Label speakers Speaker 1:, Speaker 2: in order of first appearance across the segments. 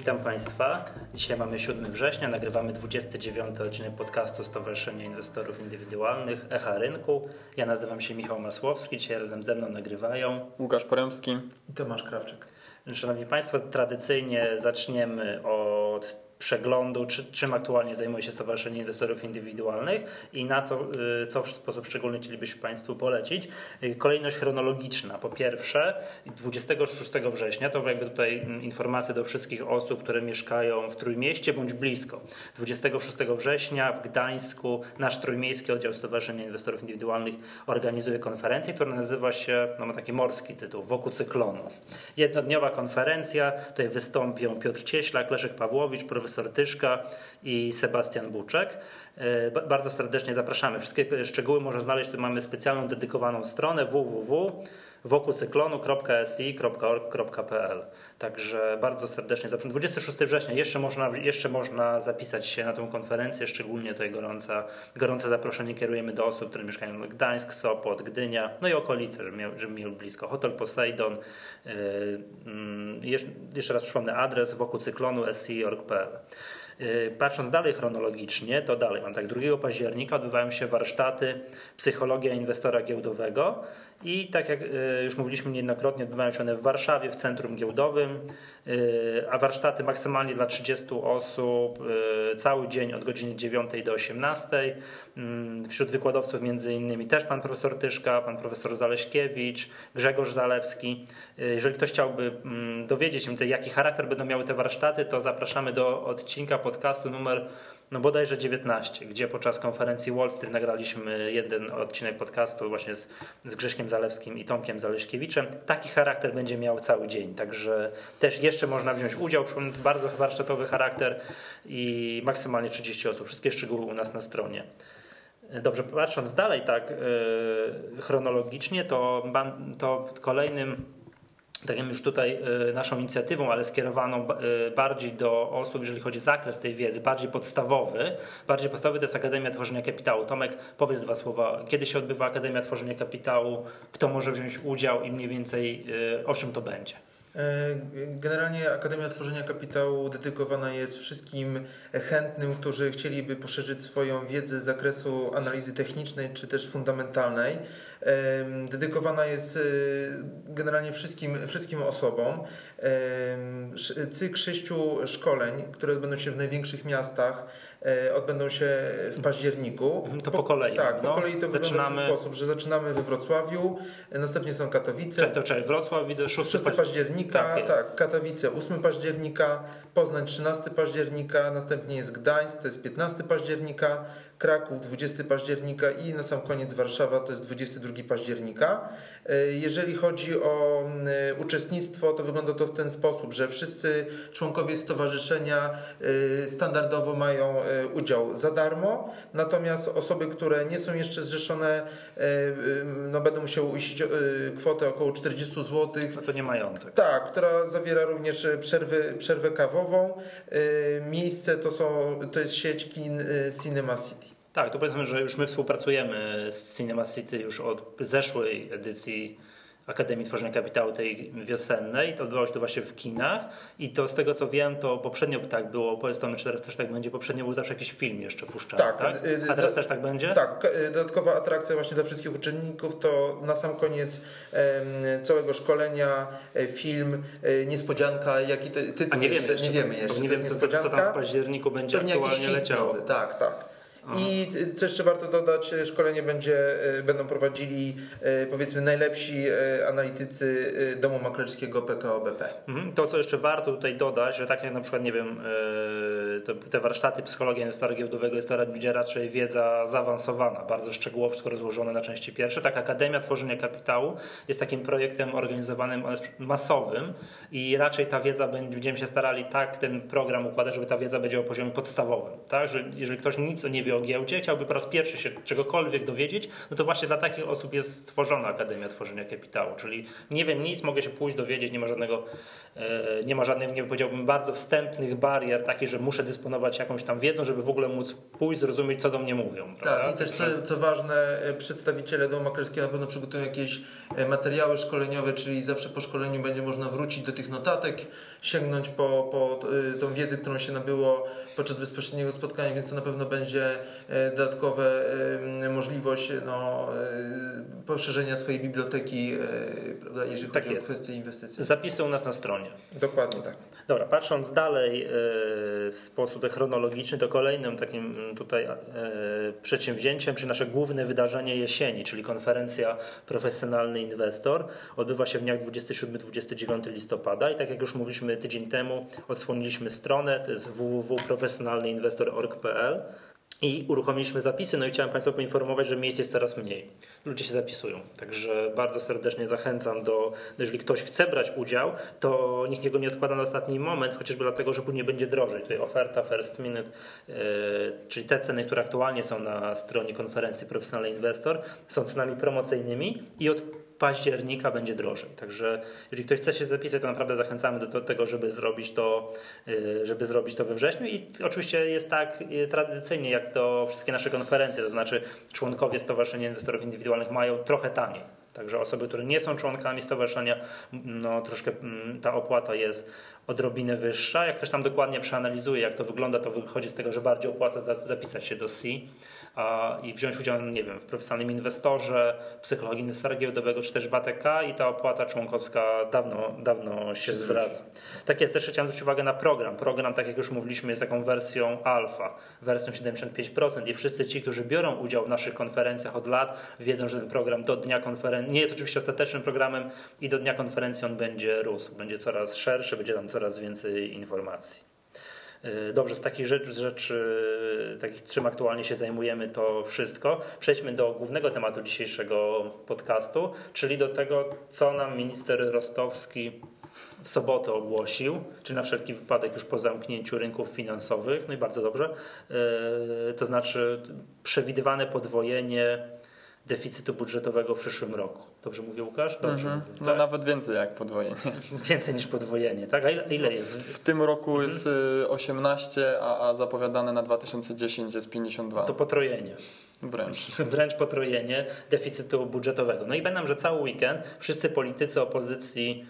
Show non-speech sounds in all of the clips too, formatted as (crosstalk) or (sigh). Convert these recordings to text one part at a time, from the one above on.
Speaker 1: Witam Państwa. Dzisiaj mamy 7 września, nagrywamy 29 odcinek podcastu Stowarzyszenia Inwestorów Indywidualnych Echa Rynku. Ja nazywam się Michał Masłowski, dzisiaj razem ze mną nagrywają
Speaker 2: Łukasz Poremski
Speaker 3: i Tomasz Krawczyk.
Speaker 1: Szanowni Państwo, tradycyjnie zaczniemy od przeglądu, czy, czym aktualnie zajmuje się Stowarzyszenie Inwestorów Indywidualnych i na co, y, co w sposób szczególny chcielibyśmy Państwu polecić. Y, kolejność chronologiczna. Po pierwsze, 26 września, to jakby tutaj mm, informacje do wszystkich osób, które mieszkają w Trójmieście bądź blisko. 26 września w Gdańsku nasz Trójmiejski Oddział Stowarzyszenia Inwestorów Indywidualnych organizuje konferencję, która nazywa się, no ma taki morski tytuł, Wokół Cyklonu. Jednodniowa konferencja, tutaj wystąpią Piotr Cieślak, Leszek Pawłowicz, profesor profesor Tyszka i Sebastian Buczek. E, bardzo serdecznie zapraszamy. Wszystkie szczegóły można znaleźć. Tu mamy specjalną dedykowaną stronę www wokółcyklonu.si.org.pl Także bardzo serdecznie zapraszam. 26 września jeszcze można, jeszcze można zapisać się na tę konferencję, szczególnie tutaj gorąca, gorące zaproszenie kierujemy do osób, które mieszkają w Gdańsk, Sopot, Gdynia, no i okolice, żeby, miał, mieli blisko. Hotel Poseidon, yy, yy, jeszcze raz przypomnę adres wokółcyklonu si.org.pl y, Patrząc dalej chronologicznie, to dalej mam tak, 2 października odbywają się warsztaty Psychologia inwestora giełdowego i tak jak e, już mówiliśmy niejednokrotnie, odbywają się one w Warszawie, w centrum giełdowym, e, a warsztaty maksymalnie dla 30 osób, e, cały dzień od godziny 9 do 18. Mm, wśród wykładowców innymi też pan profesor Tyszka, pan profesor Zaleśkiewicz, Grzegorz Zalewski. Jeżeli ktoś chciałby mm, dowiedzieć się, jaki charakter będą miały te warsztaty, to zapraszamy do odcinka podcastu numer no bodajże 19, gdzie podczas konferencji Wall Street nagraliśmy jeden odcinek podcastu właśnie z, z Grześkiem Zalewskim i Tomkiem Zaleśkiewiczem. Taki charakter będzie miał cały dzień, także też jeszcze można wziąć udział, bardzo warsztatowy charakter i maksymalnie 30 osób. Wszystkie szczegóły u nas na stronie. Dobrze, patrząc dalej tak yy, chronologicznie, to, to kolejnym tak jak już tutaj e, naszą inicjatywą, ale skierowaną e, bardziej do osób, jeżeli chodzi o zakres tej wiedzy, bardziej podstawowy. Bardziej podstawowy to jest Akademia Tworzenia Kapitału. Tomek, powiedz dwa słowa. Kiedy się odbywa Akademia Tworzenia Kapitału? Kto może wziąć udział i mniej więcej e, o czym to będzie?
Speaker 3: Generalnie Akademia Tworzenia Kapitału dedykowana jest wszystkim chętnym, którzy chcieliby poszerzyć swoją wiedzę z zakresu analizy technicznej czy też fundamentalnej. Dedykowana jest e, generalnie wszystkim, wszystkim osobom. Cykl sześciu szkoleń, które odbędą się w największych miastach, e, odbędą się w październiku.
Speaker 1: Mhm, to po, po kolei.
Speaker 3: Tak, no. po kolei to zaczynamy... wygląda w ten sposób, że zaczynamy we Wrocławiu, następnie są Katowice.
Speaker 1: Czekaj, to czekaj, Wrocław widzę 6,
Speaker 3: 6 października, tak, tak, Katowice 8 października, Poznań 13 października, następnie jest Gdańsk, to jest 15 października, Kraków 20 października i na sam koniec Warszawa to jest 22 października. E, jeżeli chodzi o e, uczestnictwo, to wygląda to w ten sposób, że wszyscy członkowie stowarzyszenia e, standardowo mają udział za darmo, natomiast osoby, które nie są jeszcze zrzeszone, no będą musiały ujść kwotę około 40 zł.
Speaker 1: No to nie majątek.
Speaker 3: Tak, która zawiera również przerwy, przerwę kawową. Miejsce to, są, to jest sieć kin Cinema City.
Speaker 1: Tak, to powiedzmy, że już my współpracujemy z Cinema City już od zeszłej edycji Akademii Tworzenia Kapitału tej wiosennej. To odbywało się to właśnie w kinach i to z tego co wiem, to poprzednio tak było, powiedz to, czy teraz też tak będzie, poprzednio był zawsze jakiś film jeszcze puszczany, tak? tak? Y, A teraz też tak będzie?
Speaker 3: Tak, y, dodatkowa atrakcja właśnie dla wszystkich uczestników to na sam koniec całego szkolenia e, film, e, niespodzianka, jaki to tytuł
Speaker 1: A nie wiemy
Speaker 3: jeszcze,
Speaker 1: nie wiemy jeszcze. Nie wiem, co, co, tam w październiku będzie Pewnie aktualnie leciało. Nowy.
Speaker 3: Tak, tak. I co jeszcze warto dodać, szkolenie będzie, e, będą prowadzili e, powiedzmy najlepsi e, analitycy domu maklerskiego PKO BP.
Speaker 1: Mhm. To co jeszcze warto tutaj dodać, że tak jak na przykład nie wiem, te warsztaty psychologii inwestora giełdowego to będzie raczej wiedza zaawansowana, bardzo szczegółowo rozłożone na części pierwsze. Tak Akademia Tworzenia Kapitału jest takim projektem organizowanym masowym i raczej ta wiedza będziemy się starali tak ten program układać, żeby ta wiedza będzie o poziomie podstawowym. Tak? Że jeżeli ktoś nic nie wie o giełdzie, chciałby po raz pierwszy się czegokolwiek dowiedzieć, no to właśnie dla takich osób jest stworzona Akademia Tworzenia Kapitału, czyli nie wiem nic, mogę się pójść dowiedzieć, nie ma żadnego, e, nie ma żadnych, nie powiedziałbym, bardzo wstępnych barier takich, że muszę muszę dysponować jakąś tam wiedzą, żeby w ogóle móc pójść, zrozumieć, co do mnie mówią.
Speaker 3: Prawda? Tak, i też co, co ważne, przedstawiciele domu maklerskiego na pewno przygotują jakieś materiały szkoleniowe, czyli zawsze po szkoleniu będzie można wrócić do tych notatek, sięgnąć po, po tą wiedzę, którą się nabyło podczas bezpośredniego spotkania, więc to na pewno będzie dodatkowe możliwość no, poszerzenia swojej biblioteki, prawda, jeżeli tak chodzi jest. o kwestie inwestycji.
Speaker 1: Zapisy u nas na stronie.
Speaker 3: Dokładnie tak.
Speaker 1: Dobra, patrząc dalej w sposób chronologiczny, to kolejnym takim tutaj przedsięwzięciem, czy nasze główne wydarzenie jesieni, czyli konferencja Profesjonalny Inwestor, odbywa się w dniach 27-29 listopada i tak jak już mówiliśmy tydzień temu, odsłoniliśmy stronę, to jest www.profesjonalnyinwestor.org.pl i uruchomiliśmy zapisy, no i chciałem Państwa poinformować, że miejsc jest coraz mniej. Ludzie się zapisują, także bardzo serdecznie zachęcam do, no jeżeli ktoś chce brać udział, to nikt jego nie odkłada na ostatni moment, chociażby dlatego, że później będzie drożej. Tutaj oferta first minute, yy, czyli te ceny, które aktualnie są na stronie konferencji Profesjonalny Inwestor, są cenami promocyjnymi i od października będzie drożej. Także jeżeli ktoś chce się zapisać, to naprawdę zachęcamy do, tego, żeby zrobić to, y, żeby zrobić to we wrześniu. I oczywiście jest tak y, tradycyjnie, jak to wszystkie nasze konferencje, to znaczy członkowie Stowarzyszenia Inwestorów Indywidualnych mają trochę taniej. Także osoby, które nie są członkami stowarzyszenia, no troszkę mm, ta opłata jest odrobinę wyższa. Jak ktoś tam dokładnie przeanalizuje, jak to wygląda, to wychodzi z tego, że bardziej opłaca zapisać się do C i wziąć udział, nie wiem, w profesjonalnym inwestorze, psychologii inwestora giełdowego, czy też w ATK i ta opłata członkowska dawno, dawno się zwraca. Tak jest, też chciałem zwrócić uwagę na program. Program, tak jak już mówiliśmy, jest taką wersją alfa, wersją 75% i wszyscy ci, którzy biorą udział w naszych konferencjach od lat, wiedzą, że ten program do dnia konferencji, nie jest oczywiście ostatecznym programem i do dnia konferencji on będzie rósł, będzie coraz szerszy, będzie tam coraz więcej informacji. Y, dobrze, z takich rzeczy, rzeczy, takich czym aktualnie się zajmujemy, to wszystko. Przejdźmy do głównego tematu dzisiejszego podcastu, czyli do tego, co nam minister Rostowski w sobotę ogłosił, czy na wszelki wypadek już po zamknięciu rynków finansowych, no i bardzo dobrze, y, to znaczy przewidywane podwojenie deficytu budżetowego w przyszłym roku. Dobrze mówię, Łukasz? Dobrze. Mm -hmm.
Speaker 2: No tak? nawet więcej jak podwojenie. (laughs)
Speaker 1: Więcej niż podwojenie, tak? A ile, ile jest?
Speaker 2: W, w tym roku mm -hmm. jest 18, y, a, a zapowiadane na 2010 jest 52.
Speaker 1: To potrojenie.
Speaker 2: Wręcz. (laughs)
Speaker 1: Wręcz potrojenie deficytu budżetowego. No i będę, że cały weekend wszyscy politycy opozycji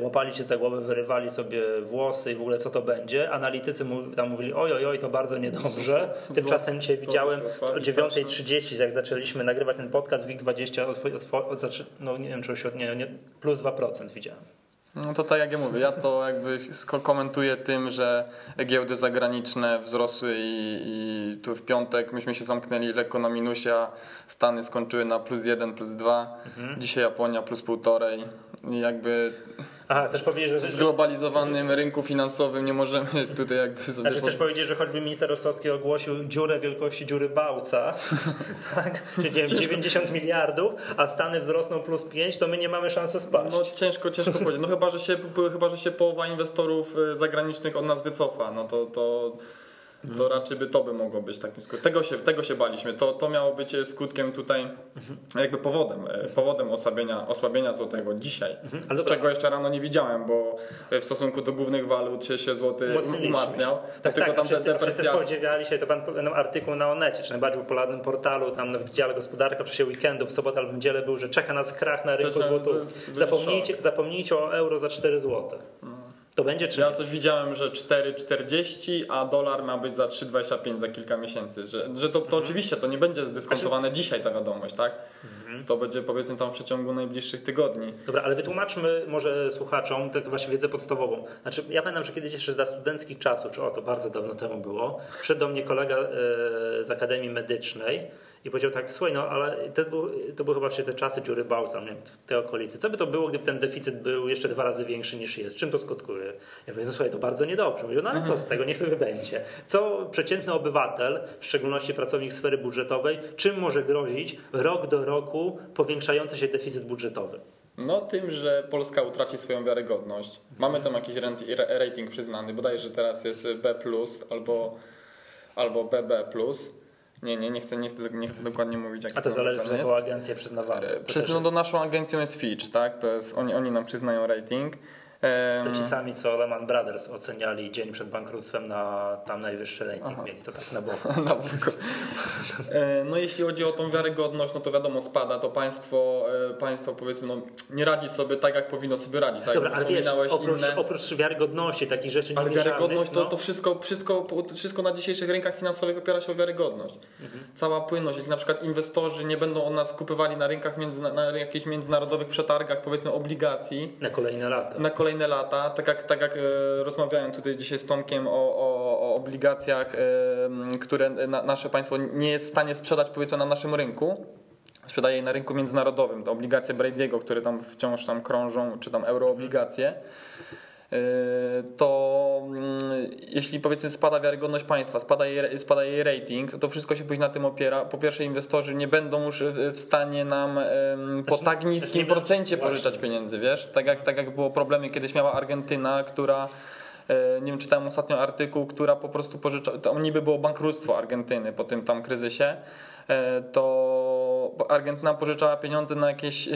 Speaker 1: łapali się za głowę, wyrywali sobie włosy i w ogóle co to będzie. Analitycy tam mówili oj, oj, oj, to bardzo niedobrze. Tymczasem dzisiaj widziałem o 9.30, jak zaczęliśmy nagrywać ten podcast, WIG20, od, od, od, no nie wiem, czy już od, nie, nie, plus 2% widziałem.
Speaker 2: No to tak jak ja mówię, ja to jakby komentuję tym, że giełdy zagraniczne wzrosły i, i, tu w piątek myśmy się zamknęli lekko na minusie, a Stany skończyły na plus jeden, plus dwa, mhm. dzisiaj Japonia plus półtorej i jakby
Speaker 1: Aha, chcesz powiedzieć, że...
Speaker 2: W zglobalizowanym rynku finansowym nie możemy (laughs) tutaj jakby sobie...
Speaker 1: Znaczy chcesz powiedzieć, że choćby minister Rostowski ogłosił dziurę wielkości dziury Bałca, (laughs) tak? Czyli wiem, 90 miliardów, a Stany wzrosną plus 5, to my nie mamy szansy spaść.
Speaker 2: No ciężko, ciężko powiedzieć. No chyba, że się, chyba, że się połowa inwestorów y, zagranicznych od nas wycofa, no to... to to raczej by to by mogło być takim skutkiem. Tego się, tego się baliśmy. To, to miało być skutkiem tutaj jakby powodem, e, powodem osłabienia, osłabienia złotego dzisiaj. Mhm. Ale czego jeszcze rano nie widziałem, bo w stosunku do głównych walut się, się złoty umacniał.
Speaker 1: Tak, tylko tak, tam wszyscy, wszyscy spodziewali się, to pan no, artykuł na Onecie, czy najbardziej popularnym portalu, tam w dziale gospodarka w czasie weekendu, w sobotę albo w niedzielę był, że czeka nas krach na rynku złotów. Zapomnijcie, zapomnijcie o euro za 4 złote. No. To będzie czy
Speaker 2: Ja coś widziałem, że 4,40, a dolar ma być za 3,25 za kilka miesięcy. Że, że to, to mhm. oczywiście to nie będzie zdyskontowane znaczy... dzisiaj ta wiadomość, tak? Mhm. To będzie powiedzmy tam w przeciągu najbliższych tygodni.
Speaker 1: Dobra, ale wytłumaczmy może słuchaczom tak właśnie wiedzę podstawową. Znaczy ja pamiętam, że kiedyś jeszcze za studenckich czasów, czy o to bardzo dawno temu było, przyszedł do mnie kolega e, z Akademii Medycznej i powiedział tak, słuchaj, no ale to, był, to były chyba właśnie te czasy dziury Bałca, nie, w tej okolicy. Co by to było, gdyby ten deficyt był jeszcze dwa razy większy niż jest? Czym to skutkuje? Ja mówię, no słuchaj, to bardzo niedobrze. Mówię, no ale co z tego, niech sobie będzie. Co przeciętny obywatel, w szczególności pracownik sfery budżetowej, czym może grozić rok do roku powiększający się deficyt budżetowy?
Speaker 2: No tym, że Polska utraci swoją wiarygodność. Mamy tam jakiś rating przyznany, bodajże teraz jest B+, albo, albo BB+. Nie, nie, nie chcę, nie chcę, nie chcę dokładnie mówić. Jak
Speaker 1: A to, to zależy, przez jaką agencję przyznawane.
Speaker 2: Przez no, do naszą agencją jest Fitch, tak? To jest, oni, oni nam przyznają rating.
Speaker 1: To ci sami, co Lehman Brothers oceniali dzień przed bankructwem na tam najwyższy rating Aha. mieli, to tak na boku. (laughs) na boku.
Speaker 2: E, no jeśli chodzi o tą wiarygodność, no to wiadomo spada, to państwo, e, państwo powiedzmy no, nie radzi sobie tak, jak powinno sobie radzić. Tak,
Speaker 1: Dobra, ale wiesz, oprócz, inne... oprócz wiarygodności, takich rzeczy
Speaker 2: Ale wiarygodność to, no. to wszystko, wszystko, wszystko na dzisiejszych rynkach finansowych opiera się o wiarygodność. Mhm. Cała płynność, jeśli na przykład inwestorzy nie będą od nas kupywali na rynkach, między, na jakichś międzynarodowych przetargach powiedzmy obligacji.
Speaker 1: Na kolejne lata.
Speaker 2: Na kolejne lata, tak jak, tak jak e, rozmawiałem tutaj dzisiaj z Tomkiem o, o, o obligacjach, które na, nasze państwo nie jest w stanie sprzedać powiedzmy na naszym rynku, sprzedaje je na rynku międzynarodowym, te obligacje Brady'ego, które tam wciąż tam krążą, czy tam euroobligacje, yy, to mm, jeśli powiedzmy spada wiarygodność państwa, spada jej, spada jej rating, to, to wszystko się później na tym opiera. Po pierwsze inwestorzy nie będą już w stanie nam po znaczy, tak niskim znaczy procencie pożyczać pieniędzy, wiesz? Tak jak, tak jak było problemy kiedyś miała Argentyna, która E, nie wiem, czytałem ostatnio artykuł, która po prostu pożycza, to niby było bankructwo Argentyny po tym tam kryzysie, e, to Argentyna pożyczała pieniądze na jakieś,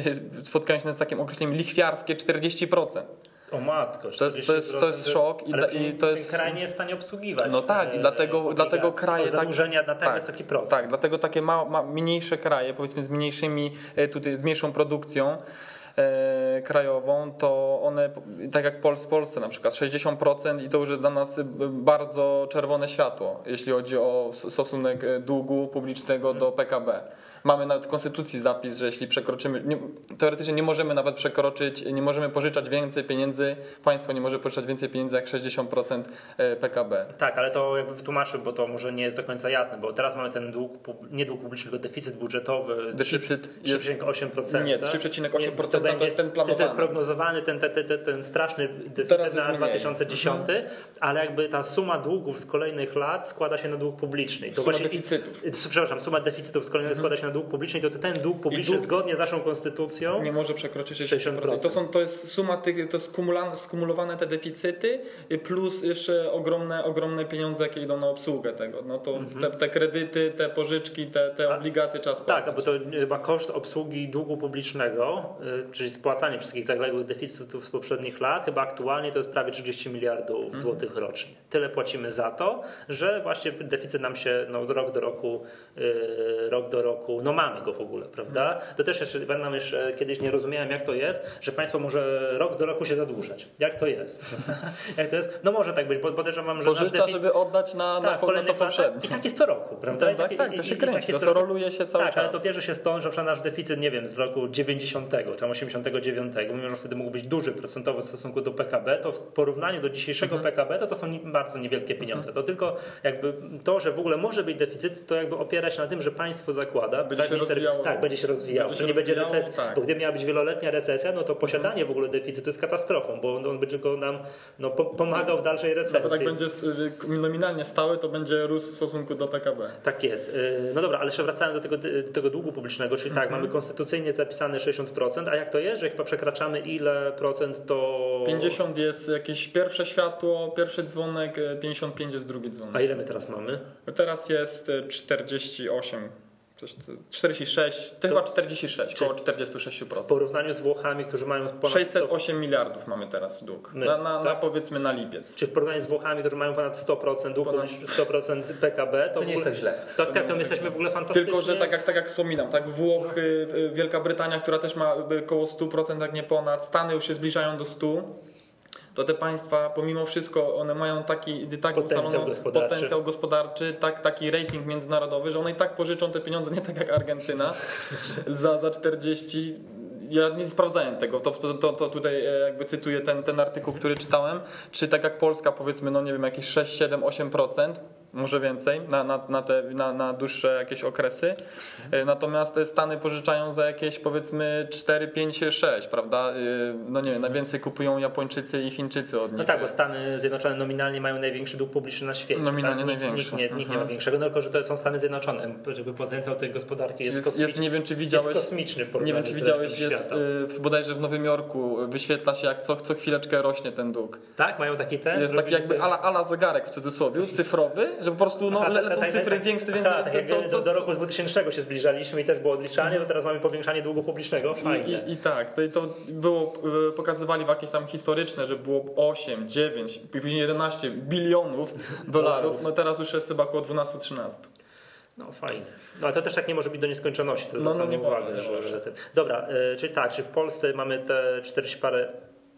Speaker 2: spotkałem się z takim określeniem lichwiarskie 40%.
Speaker 1: O matko,
Speaker 2: to jest, to jest, to jest szok.
Speaker 1: I, ale i to jest, ten kraj nie jest w stanie obsługiwać.
Speaker 2: No tak, i dlatego, dlatego kraje.
Speaker 1: Zadłużenia tak, na tak, tak wysoki procent.
Speaker 2: Tak, dlatego takie ma, ma, mniejsze kraje, powiedzmy z mniejszymi, e, tutaj z mniejszą produkcją, E, krajową, to one, tak jak w Polsce na przykład, 60% i to już jest dla nas bardzo czerwone światło, jeśli chodzi o stosunek długu publicznego do PKB. Mamy nawet w konstytucji zapis, że jeśli przekroczymy, nie, teoretycznie nie możemy nawet przekroczyć, nie możemy pożyczać więcej pieniędzy, państwo nie może pożyczać więcej pieniędzy jak 60% PKB.
Speaker 1: Tak, ale to jakby wytłumaczył, bo to może nie jest do końca jasne, bo teraz mamy ten dług, nie dług publiczny, tylko deficyt budżetowy
Speaker 2: deficyt
Speaker 1: 3,8%.
Speaker 2: Nie, 3,8% to, będzie, to jest ten planowany.
Speaker 1: To jest prognozowany ten, ten, ten, ten straszny deficyt na 2010, mhm. ale jakby ta suma długów z kolejnych lat składa się na dług publiczny. To
Speaker 2: suma właśnie, deficytów.
Speaker 1: Przepraszam, suma deficytów z kolejnych mhm. składa się na dług publiczny, to ten dług publiczny dług zgodnie z naszą konstytucją
Speaker 2: nie może przekroczyć 60%. 60%. To, są, to jest suma tych, to skumulowane te deficyty plus jeszcze ogromne, ogromne pieniądze, jakie idą na obsługę tego. No to mhm. te, te, kredyty, te pożyczki, te, te obligacje trzeba spłacać.
Speaker 1: Tak, bo to chyba koszt obsługi długu publicznego, y, czyli spłacanie wszystkich zaległych deficytów z poprzednich lat, chyba aktualnie to jest prawie 30 miliardów mhm. złotych rocznie. Tyle płacimy za to, że właśnie deficyt nam się no, rok do roku, yy, rok do roku no mamy go w ogóle, prawda? To też jeszcze, będę jeszcze kiedyś nie rozumiałem, jak to jest, że państwo może rok do roku się zadłużać. Jak to jest? (laughs) jak to jest? No może tak być, bo podejrzewam, że
Speaker 2: Pożycza, deficyt... żeby oddać na,
Speaker 1: tak,
Speaker 2: na, to poprzednie.
Speaker 1: I tak jest co roku, prawda?
Speaker 2: Tak, tak, tak, to się kręci, tak to roluje się cały
Speaker 1: tak,
Speaker 2: czas.
Speaker 1: ale to bierze się stąd, że nasz deficyt, nie wiem, z roku 90 czy 89, mimo że wtedy mógł być duży procentowo w stosunku do PKB, to w porównaniu do dzisiejszego mhm. PKB, to to są bardzo niewielkie pieniądze. To tylko jakby to, że w ogóle może być deficyt, to jakby opiera się na tym, że państwo zakłada,
Speaker 2: będzie się rozwijało.
Speaker 1: Tak, będzie się rozwijał. Będzie się nie będzie recesji. Tak. Bo gdyby miała być wieloletnia recesja, no to posiadanie w ogóle deficytu jest katastrofą, bo on, będzie tylko nam no, pomagał w dalszej recesji. No,
Speaker 2: tak będzie y, nominalnie stały, to będzie rósł w stosunku do PKB.
Speaker 1: Tak jest. Y, no dobra, ale jeszcze wracając do tego, do tego długu publicznego, czyli tak, mhm. mamy konstytucyjnie zapisane 60%, a jak to jest, że chyba przekraczamy ile procent to...
Speaker 2: 50 jest jakieś pierwsze światło, pierwszy dzwonek, 55 jest drugi dzwonek.
Speaker 1: A ile my teraz mamy?
Speaker 2: Teraz jest 48 Coś 46, to, to chyba 46, około 46%. W
Speaker 1: porównaniu z Włochami, którzy mają ponad
Speaker 2: 608 100... miliardów mamy teraz dług. My, na, na, tak? na, powiedzmy na lipiec.
Speaker 1: Czy w porównaniu z Włochami, którzy mają ponad 100% długu, ponad... 100% PKB,
Speaker 3: to, to nie jest tak źle.
Speaker 1: Tak, tak, to my jesteśmy w ogóle fantastyczni.
Speaker 2: Tylko, że tak jak, tak jak wspominam, tak Włochy, Wielka Brytania, która też ma około 100%, jak nie ponad, Stany już się zbliżają do 100% to te państwa pomimo wszystko one mają taki tak
Speaker 1: potencjał, gospodarczy.
Speaker 2: potencjał gospodarczy, tak, taki rating międzynarodowy, że one i tak pożyczą te pieniądze nie tak jak Argentyna (laughs) za, za 40 ja nie sprawdzałem tego, to, to, to tutaj e, jakby cytuję ten, ten artykuł, który czytałem, czy tak jak Polska powiedzmy, no nie wiem, jakieś 6, 7, 8%, może więcej, na, na, na, te, na, na dłuższe jakieś okresy. E, natomiast te Stany pożyczają za jakieś powiedzmy 4, 5, 6, prawda? E, no nie wiem, najwięcej kupują Japończycy i Chińczycy od nich.
Speaker 1: No tak, bo Stany Zjednoczone nominalnie mają największy dług publiczny na świecie.
Speaker 2: Nominalnie
Speaker 1: tak?
Speaker 2: największy.
Speaker 1: Nikt, nikt, nie, nikt nie ma mhm. większego, no tylko że to są Stany Zjednoczone, żeby potencjał tej gospodarki jest, jest, kosmiczny.
Speaker 2: Jest, nie wiem, czy widziałeś,
Speaker 1: jest kosmiczny w
Speaker 2: Nie wiem, czy widziałeś, jest y, bodajże w Nowym Jorku wyświetla się jak co, co chwileczkę rośnie ten dług.
Speaker 1: Tak? Mają taki ten?
Speaker 2: Jest taki jakby ala, ala zegarek w cudzysłowie, cyfrowy, że po prostu no,
Speaker 1: Aha, tak,
Speaker 2: lecą
Speaker 1: tak,
Speaker 2: cyfry
Speaker 1: tak,
Speaker 2: większe,
Speaker 1: tak,
Speaker 2: więcej.
Speaker 1: tak, jak
Speaker 2: co,
Speaker 1: do, do roku 2000 się zbliżaliśmy i też było odliczanie, to teraz mamy powiększanie długu publicznego.
Speaker 2: I,
Speaker 1: Fajnie.
Speaker 2: i, I tak, to, to było, e, pokazywali w jakieś tam historyczne, że było 8, 9, i później 11 bilionów (laughs) dolarów, no teraz już jest chyba około 12-13.
Speaker 1: No fajnie. No ale to też tak nie może być do nieskończoności, to
Speaker 2: No, no, nie
Speaker 1: uwagę.
Speaker 2: może,
Speaker 1: że, że ty... Dobra, y, czyli tak, czyli w Polsce mamy te 40 parę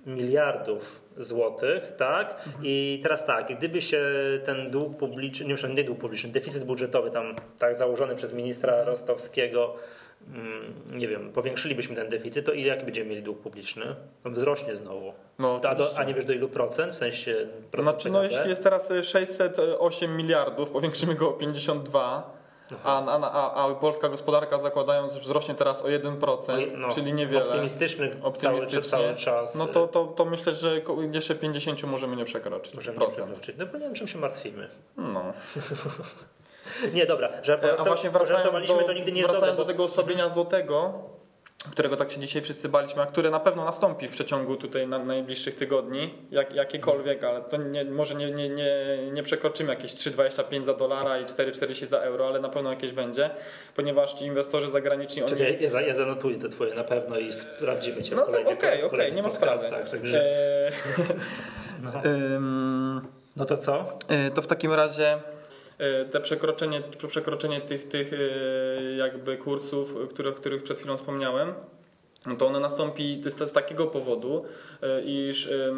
Speaker 1: miliardów złotych, tak?
Speaker 2: Mhm.
Speaker 1: I teraz tak, gdyby się ten dług publiczny, nie, nie dług publiczny, deficyt budżetowy tam tak założony przez ministra Rostowskiego, mm, nie wiem, powiększylibyśmy ten deficyt, to ile jaki będziemy mieli dług publiczny? No, wzrośnie znowu.
Speaker 2: No,
Speaker 1: a, do, a nie wiesz do ilu procent? W sensie procent
Speaker 2: Znaczy, no
Speaker 1: PKB?
Speaker 2: jeśli jest teraz 608 miliardów, powiększymy go o 52, a, a, a, polska gospodarka zakładając, że wzrośnie teraz o 1%,
Speaker 1: No,
Speaker 2: czyli niewiele.
Speaker 1: Optymistyczny cały,
Speaker 2: Optymistycznie.
Speaker 1: cały czas.
Speaker 2: No to, to, to myślę, że jeszcze 50 możemy nie przekroczyć.
Speaker 1: Możemy
Speaker 2: procent.
Speaker 1: przekroczyć. No bo nie wiem, czym się martwimy.
Speaker 2: No. (laughs)
Speaker 1: Nie, dobra, że
Speaker 2: A właśnie wracając
Speaker 1: żartowaliśmy,
Speaker 2: do,
Speaker 1: to nigdy nie
Speaker 2: wracając do tego osłabienia złotego, którego tak się dzisiaj wszyscy baliśmy, a które na pewno nastąpi w przeciągu tutaj na najbliższych tygodni, jak, jakiekolwiek, ale to nie, może nie, nie, nie, nie przekroczymy jakieś 3,25 za dolara i 4,40 za euro, ale na pewno jakieś będzie, ponieważ ci inwestorzy zagraniczni, oni...
Speaker 1: Czekaj, ja, za- ja zanotuję to twoje na pewno i sprawdzimy cię
Speaker 2: No
Speaker 1: w kolejnych
Speaker 2: okej, okej,
Speaker 1: kolejnych
Speaker 2: nie ma sprawy.
Speaker 1: Także,
Speaker 2: E, (laughs) (laughs)
Speaker 1: no. no to co?
Speaker 2: E, To w takim razie te przekroczenie, przekroczenie tych, tych e, jakby kursów, które, których przed chwilą wspomniałem, to one nastąpi z, z takiego powodu, e, iż e,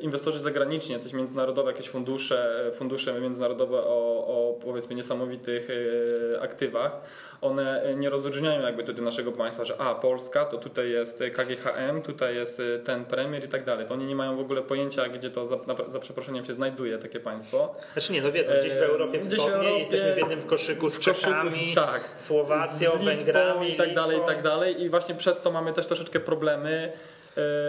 Speaker 2: inwestorzy zagraniczni, jakieś międzynarodowe, jakieś fundusze, fundusze międzynarodowe o, o powiedzmy niesamowitych e, aktywach, one e, nie rozróżniają jakby tutaj naszego państwa, że a Polska to tutaj jest KGHM, tutaj jest e, ten premier i tak dalej. To oni nie mają w ogóle pojęcia, gdzie to za, za przeproszeniem się znajduje takie państwo.
Speaker 1: Znaczy nie, no wiedzą, gdzieś w
Speaker 2: E,
Speaker 1: Europie Wschodniej
Speaker 2: Europie,
Speaker 1: jesteśmy w jednym koszyku z
Speaker 2: koszyku,
Speaker 1: Czechami,
Speaker 2: tak.
Speaker 1: Słowacją,
Speaker 2: z Litwą
Speaker 1: Węgrami,
Speaker 2: i tak dalej, i tak dalej. I właśnie przez to mamy też troszeczkę problemy.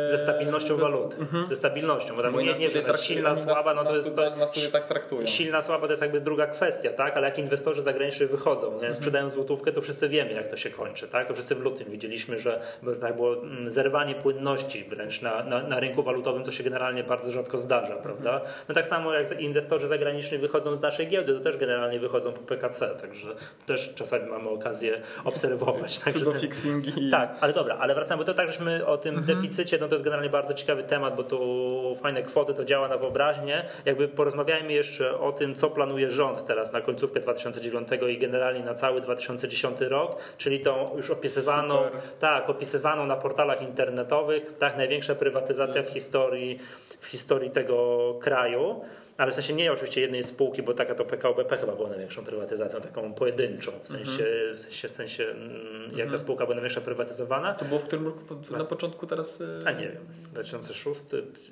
Speaker 1: Ze stabilnością
Speaker 2: ze-
Speaker 1: waluty. Ze stabilnością, bo tam
Speaker 2: Bo
Speaker 1: nie, nie, że silna,
Speaker 2: nas-
Speaker 1: słaba, no to jest to,
Speaker 2: nas tak traktują.
Speaker 1: Silna, słaba to jest jakby druga kwestia, tak? Ale jak inwestorzy zagraniczni wychodzą, nie? sprzedają złotówkę, to wszyscy wiemy, jak to się kończy, tak? To wszyscy w lutym widzieliśmy, że tak było mm, zerwanie płynności wręcz na, na, na rynku walutowym, co się generalnie bardzo rzadko zdarza, prawda? No tak samo jak inwestorzy zagraniczni wychodzą z naszej giełdy, to też generalnie wychodzą po PKC, także też czasami mamy okazję obserwować. (laughs)
Speaker 2: Pseudo-fixingi.
Speaker 1: tak, ale dobra, ale wracamy, bo to tak, żeśmy o tym deficycie, no to jest generalnie bardzo ciekawy temat, bo tu fajne kwoty, to działa na wyobraźnię. Jakby porozmawiajmy jeszcze o tym, co planuje rząd teraz na końcówkę 2009 i generalnie na cały 2010 rok, czyli tą już opisywaną,
Speaker 2: Super.
Speaker 1: tak, opisywaną na portalach internetowych, tak, największa prywatyzacja w historii, w historii tego kraju. Ale w sensie nie oczywiście jednej spółki, bo taka to PKO BP chyba była największą prywatyzacją, taką pojedynczą. W sensie, w sensie, w sensie mm, jaka spółka była największa prywatyzowana.
Speaker 2: To było w którym roku? Po- Na początku teraz. e,
Speaker 1: A nie wiem, 2006,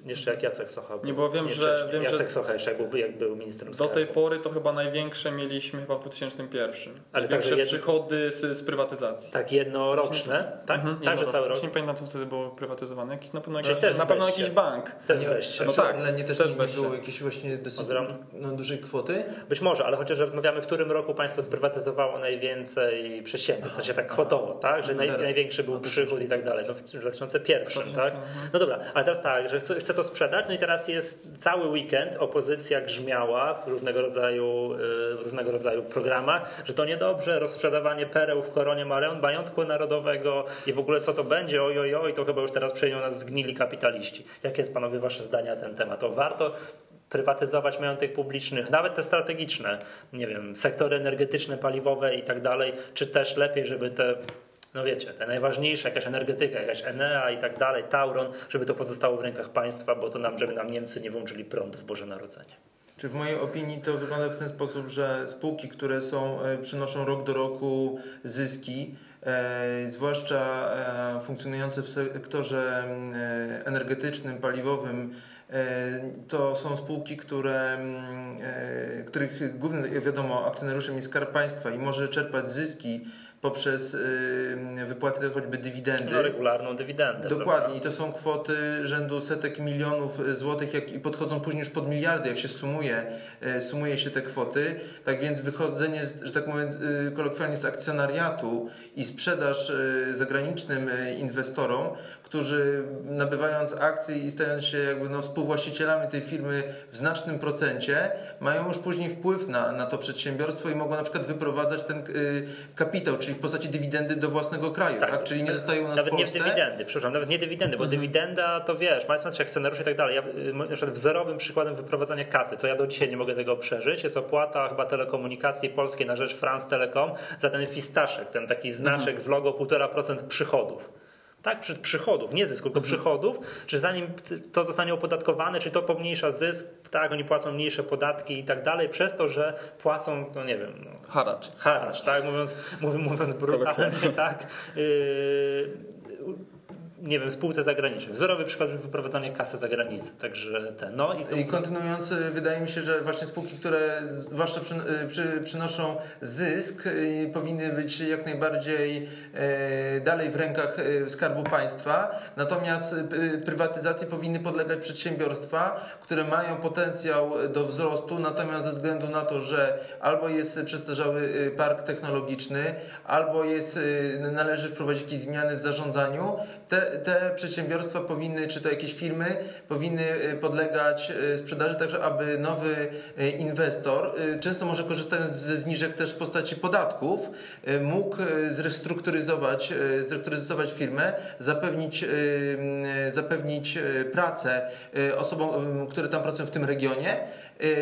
Speaker 1: jeszcze jak Jacek Socha był.
Speaker 2: Nie, bo wiem, że-
Speaker 1: wcześniej.
Speaker 2: wiem, że-
Speaker 1: Jacek Socha jeszcze jak był, jak był ministrem
Speaker 2: Do
Speaker 1: skarbu.
Speaker 2: tej pory to chyba największe mieliśmy chyba w 2001.
Speaker 1: Ale także jedno-
Speaker 2: przychody z, z prywatyzacji.
Speaker 1: Tak jednoroczne, tak?
Speaker 2: Mhm,
Speaker 1: tak, że
Speaker 2: no,
Speaker 1: cały rok.
Speaker 2: Nie pamiętam, co wtedy było prywatyzowane. Jakiś, na pewno, jakiś,
Speaker 1: też
Speaker 2: na pewno jakiś bank.
Speaker 1: Też
Speaker 3: Nie,
Speaker 1: weźcie.
Speaker 3: no
Speaker 2: No tak,
Speaker 3: ale nie też,
Speaker 2: też
Speaker 3: nie, nie było właśnie dosyć
Speaker 1: Ogromne.
Speaker 3: no, dużej kwoty.
Speaker 1: Być może, ale chociaż rozmawiamy, w którym roku państwo sprywatyzowało najwięcej przedsiębiorstw, w sensie tak kwotowo, tak? Że naj, największy był przychód i tak dalej, no w 2001, tak? No dobra, ale teraz tak, że chce, chce to sprzedać, no i teraz jest cały weekend, opozycja grzmiała w różnego rodzaju, y, w różnego rodzaju programach, że to niedobrze, rozsprzedawanie pereł w koronie Mareon, majątku narodowego i w ogóle co to będzie, oj, oj, oj, to chyba już teraz przejdą nas zgnili kapitaliści. Jakie jest panowie wasze zdania na ten temat? To warto prywatyzować majątek publiczny, nawet te strategiczne, nie wiem, sektory energetyczne, paliwowe i tak dalej, czy też lepiej, żeby te no wiecie, te najważniejsze, jakaś energetyka, jakaś Enea i tak dalej, Tauron, żeby to pozostało w rękach państwa, bo to nam, żeby nam Niemcy nie włączyli prąd w Boże Narodzenie.
Speaker 3: Czy w mojej opinii to wygląda w ten sposób, że spółki, które są, e, przynoszą rok do roku zyski, e, zwłaszcza e, funkcjonujące w sektorze mm, e, energetycznym, paliwowym, to są spółki, które, mm, e, których głównym, wiadomo, akcjonariuszem jest Skarb Państwa i może czerpać zyski poprzez y, wypłatę choćby dywidendy.
Speaker 1: No, regularną dywidendę.
Speaker 3: Dokładnie i to są kwoty rzędu setek milionów złotych jak, i podchodzą później już pod miliardy, jak się sumuje, sumuje się te kwoty. Tak więc wychodzenie, że tak mówiąc kolokwialnie z akcjonariatu i sprzedaż zagranicznym inwestorom, którzy nabywając akcje i stając się jakby no, współwłaścicielami tej firmy w znacznym procencie, mają już później wpływ na, na to przedsiębiorstwo i mogą na przykład wyprowadzać ten y, kapitał, czyli w postaci dywidendy do własnego kraju, tak? tak? Czyli nie zostają u nas
Speaker 1: Nawet
Speaker 3: w Polsce.
Speaker 1: nie dywidendy, przepraszam, nawet nie dywidendy, bo mhm. dywidenda to wiesz, mając się akcjonariuszy i tak dalej. Ja, y, na przykład wzorowym przykładem wyprowadzania kasy, co ja do dzisiaj nie mogę tego przeżyć, jest opłata chyba telekomunikacji polskiej na rzecz France Telecom za ten fistaszek, ten taki znaczek mhm. w logo 1,5% przychodów tak, przychodów, nie zysku, tylko mhm. przychodów, czy zanim to zostanie opodatkowane, czy to pomniejsza zysk, tak, oni płacą mniejsze podatki i tak dalej, przez to, że płacą, no nie wiem, no,
Speaker 2: haracz.
Speaker 1: Haracz, tak, mówiąc, mówiąc brutalnie, tak. Yy, nie wiem, spółce zagranicznej. Wzorowy przykład wyprowadzania kasy za granicę. Także ten, no
Speaker 3: i, to... I kontynuując, wydaje mi się, że właśnie spółki, które zwłaszcza przy, przy, przynoszą zysk, y, powinny być jak najbardziej e, dalej w rękach Skarbu Państwa. Natomiast prywatyzacji powinny podlegać przedsiębiorstwa, które mają potencjał do wzrostu, natomiast ze względu na to, że albo jest przestarzały park technologiczny, albo jest, należy wprowadzić jakieś zmiany w zarządzaniu, te te przedsiębiorstwa powinny, czy to jakieś firmy, powinny y, podlegać y, sprzedaży, tak aby nowy y, inwestor, często może korzystając ze zniżek też w postaci podatków, mógł zrestrukturyzować, zrestrukturyzować firmę, zapewnić, zapewnić pracę osobom, które tam pracują w tym regionie,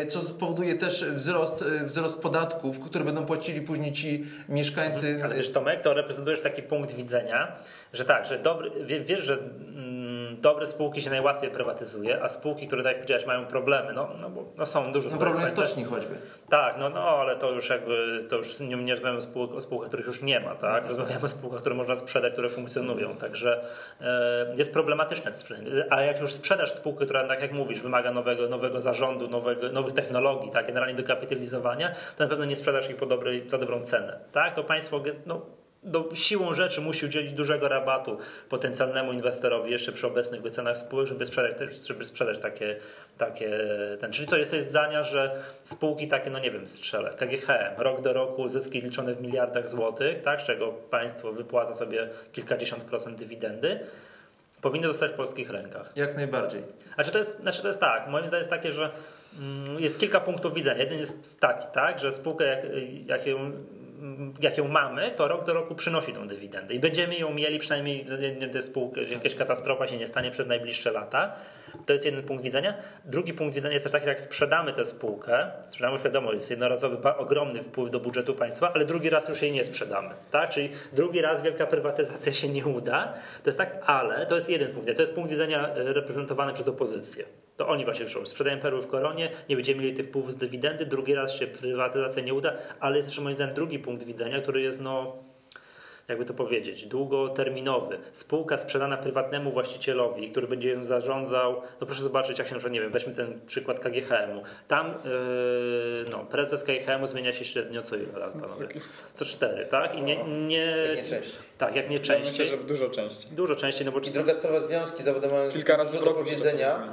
Speaker 3: co spowoduje też wzrost, wzrost podatków, które będą płacili później ci mieszkańcy.
Speaker 1: Ale wiesz Tomek, to reprezentujesz taki punkt widzenia, że tak, że dobry, wiesz, że mm, dobre spółki się najłatwiej prywatyzuje, a spółki, które tak jak powiedziałeś mają problemy, no, no, bo, no są dużo
Speaker 3: no problem stoczni choćby.
Speaker 1: Tak, no, no ale to już jakby, to już nie, nie rozmawiamy o, spółk, o spółkach, których już nie ma, tak? No, Rozmawiamy o spółkach, które można sprzedać, które funkcjonują, także e, jest problematyczne ale jak już sprzedasz spółkę, która tak jak mówisz, wymaga nowego, nowego zarządu, nowego, nowych technologii, tak, generalnie do kapitalizowania, to na pewno nie sprzedasz ich po dobrej, za dobrą cenę, tak? To państwo, no, do, siłą rzeczy musi udzielić dużego rabatu potencjalnemu inwestorowi jeszcze przy obecnych wycenach spółek, żeby sprzedać, żeby sprzedać takie, takie ten. Czyli co, jesteś zdania, że spółki takie, no nie wiem, strzelę, KGHM, rok do roku zyski liczone w miliardach złotych, tak, z czego państwo wypłaca sobie kilkadziesiąt procent dywidendy, powinny zostać w polskich rękach.
Speaker 3: Jak najbardziej.
Speaker 1: Znaczy to jest, znaczy to jest tak, moim zdaniem jest takie, że mm, jest kilka punktów widzenia. Jeden jest taki, tak, że spółkę jak, jak ją jak ją mamy, to rok do roku przynosi tą dywidendę i będziemy ją mieli przynajmniej te spółki, jakaś katastrofa się nie stanie przez najbliższe lata. To jest jeden punkt widzenia. Drugi punkt widzenia jest też taki, jak sprzedamy tę spółkę, sprzedamy, wiadomo, jest jednorazowy, ogromny wpływ do budżetu państwa, ale drugi raz już jej nie sprzedamy. Tak? Czyli drugi raz wielka prywatyzacja się nie uda. To jest tak, ale to jest jeden punkt widzenia. To jest punkt widzenia e, reprezentowany przez opozycję. To oni właśnie piszą, sprzedają perły w koronie, nie będziemy mieli tych wpływów z dywidendy, drugi raz się prywatyzacja nie uda, ale jest jeszcze moim zdaniem drugi punkt widzenia, który jest no jakby to powiedzieć, długoterminowy. Spółka sprzedana prywatnemu właścicielowi, który będzie ją zarządzał, no proszę zobaczyć, jak się przykład, nie wiem, weźmy ten przykład KGHM-u. Tam yy, no, prezes KGHM-u zmienia się średnio co ile lat, panowie? Co cztery, tak? I nie, nie,
Speaker 3: jak nie częściej.
Speaker 1: Tak, jak nie częściej.
Speaker 2: Ja myślę, że dużo częściej.
Speaker 1: Dużo częściej, no bo...
Speaker 3: I druga sprawa, związki zawodowe mają
Speaker 2: Kilka razy
Speaker 3: do powiedzenia.